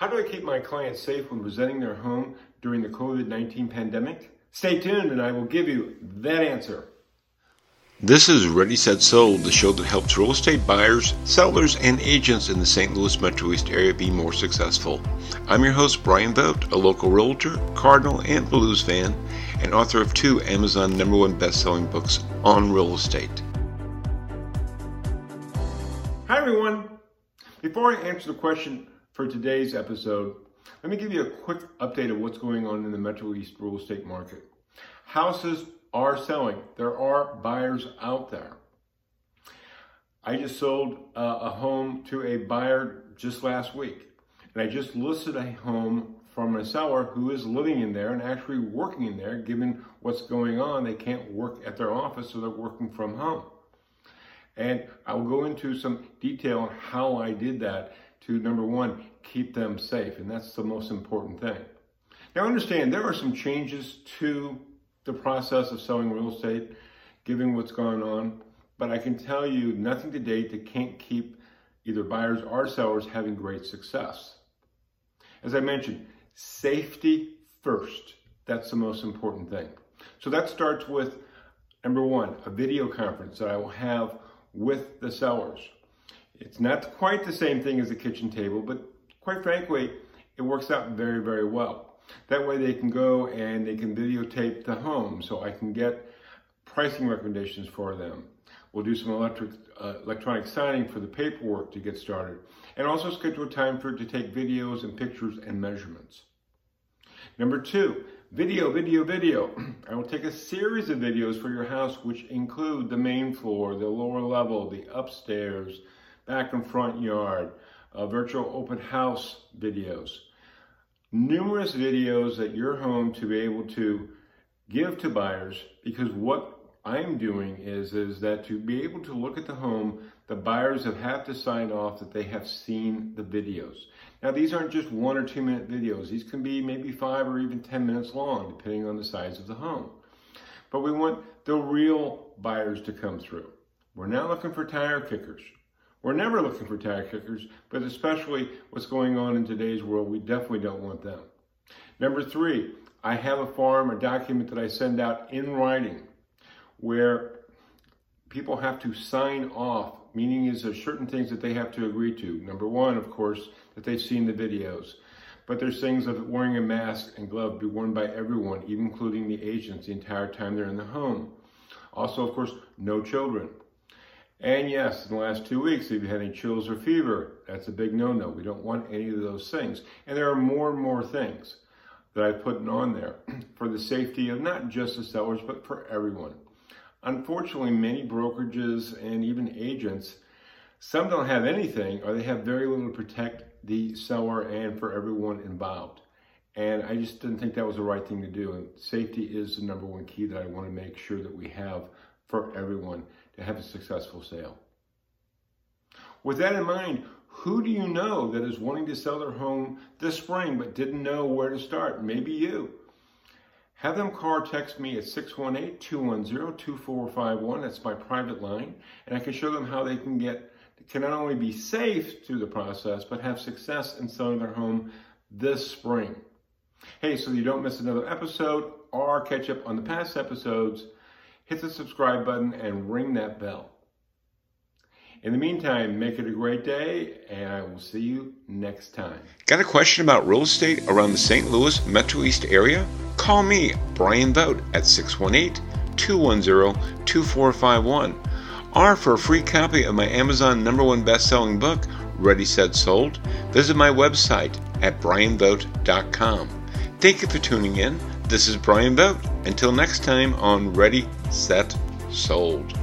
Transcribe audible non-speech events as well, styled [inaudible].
How do I keep my clients safe when presenting their home during the COVID 19 pandemic? Stay tuned and I will give you that answer. This is Ready Set Sold, the show that helps real estate buyers, sellers, and agents in the St. Louis Metro East area be more successful. I'm your host, Brian Vogt, a local realtor, Cardinal, and Blues fan, and author of two Amazon number one best selling books on real estate. Hi, everyone. Before I answer the question for today's episode, let me give you a quick update of what's going on in the Metro East real estate market. Houses are selling. There are buyers out there. I just sold uh, a home to a buyer just last week. And I just listed a home from a seller who is living in there and actually working in there. Given what's going on, they can't work at their office, so they're working from home. And I'll go into some detail on how I did that to number one, keep them safe. And that's the most important thing. Now, understand there are some changes to the process of selling real estate, given what's going on. But I can tell you nothing to date that can't keep either buyers or sellers having great success. As I mentioned, safety first. That's the most important thing. So that starts with number one, a video conference that I will have with the sellers. It's not quite the same thing as a kitchen table, but quite frankly, it works out very, very well. That way they can go and they can videotape the home so I can get pricing recommendations for them. We'll do some electric, uh, electronic signing for the paperwork to get started and also schedule time for it to take videos and pictures and measurements. Number two, video, video, video. [clears throat] I will take a series of videos for your house which include the main floor, the lower level, the upstairs, back and front yard, uh, virtual open house videos numerous videos at your home to be able to give to buyers because what I'm doing is is that to be able to look at the home, the buyers have had to sign off that they have seen the videos. Now these aren't just one or two minute videos. These can be maybe five or even 10 minutes long, depending on the size of the home. But we want the real buyers to come through. We're not looking for tire kickers. We're never looking for tire kickers, but especially what's going on in today's world, we definitely don't want them. Number three, I have a form, a document that I send out in writing where people have to sign off, meaning is there certain things that they have to agree to. Number one, of course, that they've seen the videos. But there's things of wearing a mask and glove be worn by everyone, even including the agents, the entire time they're in the home. Also, of course, no children. And yes, in the last two weeks, if you had any chills or fever, that's a big no-no. We don't want any of those things. And there are more and more things that I've put on there [clears throat] for the safety of not just the sellers, but for everyone. Unfortunately, many brokerages and even agents, some don't have anything or they have very little to protect the seller and for everyone involved. And I just didn't think that was the right thing to do. And safety is the number one key that I want to make sure that we have for everyone to have a successful sale. With that in mind, who do you know that is wanting to sell their home this spring but didn't know where to start? Maybe you. Have them call or text me at 618-210-2451. That's my private line. And I can show them how they can get, can not only be safe through the process, but have success in selling their home this spring. Hey, so you don't miss another episode or catch up on the past episodes, hit the subscribe button and ring that bell. In the meantime, make it a great day, and I will see you next time. Got a question about real estate around the St. Louis Metro East area? Call me, Brian Vogt, at 618 210 2451. Or for a free copy of my Amazon number one best selling book, Ready Set Sold, visit my website at brianvogt.com. Thank you for tuning in. This is Brian Vogt. Until next time on Ready, Set, Sold.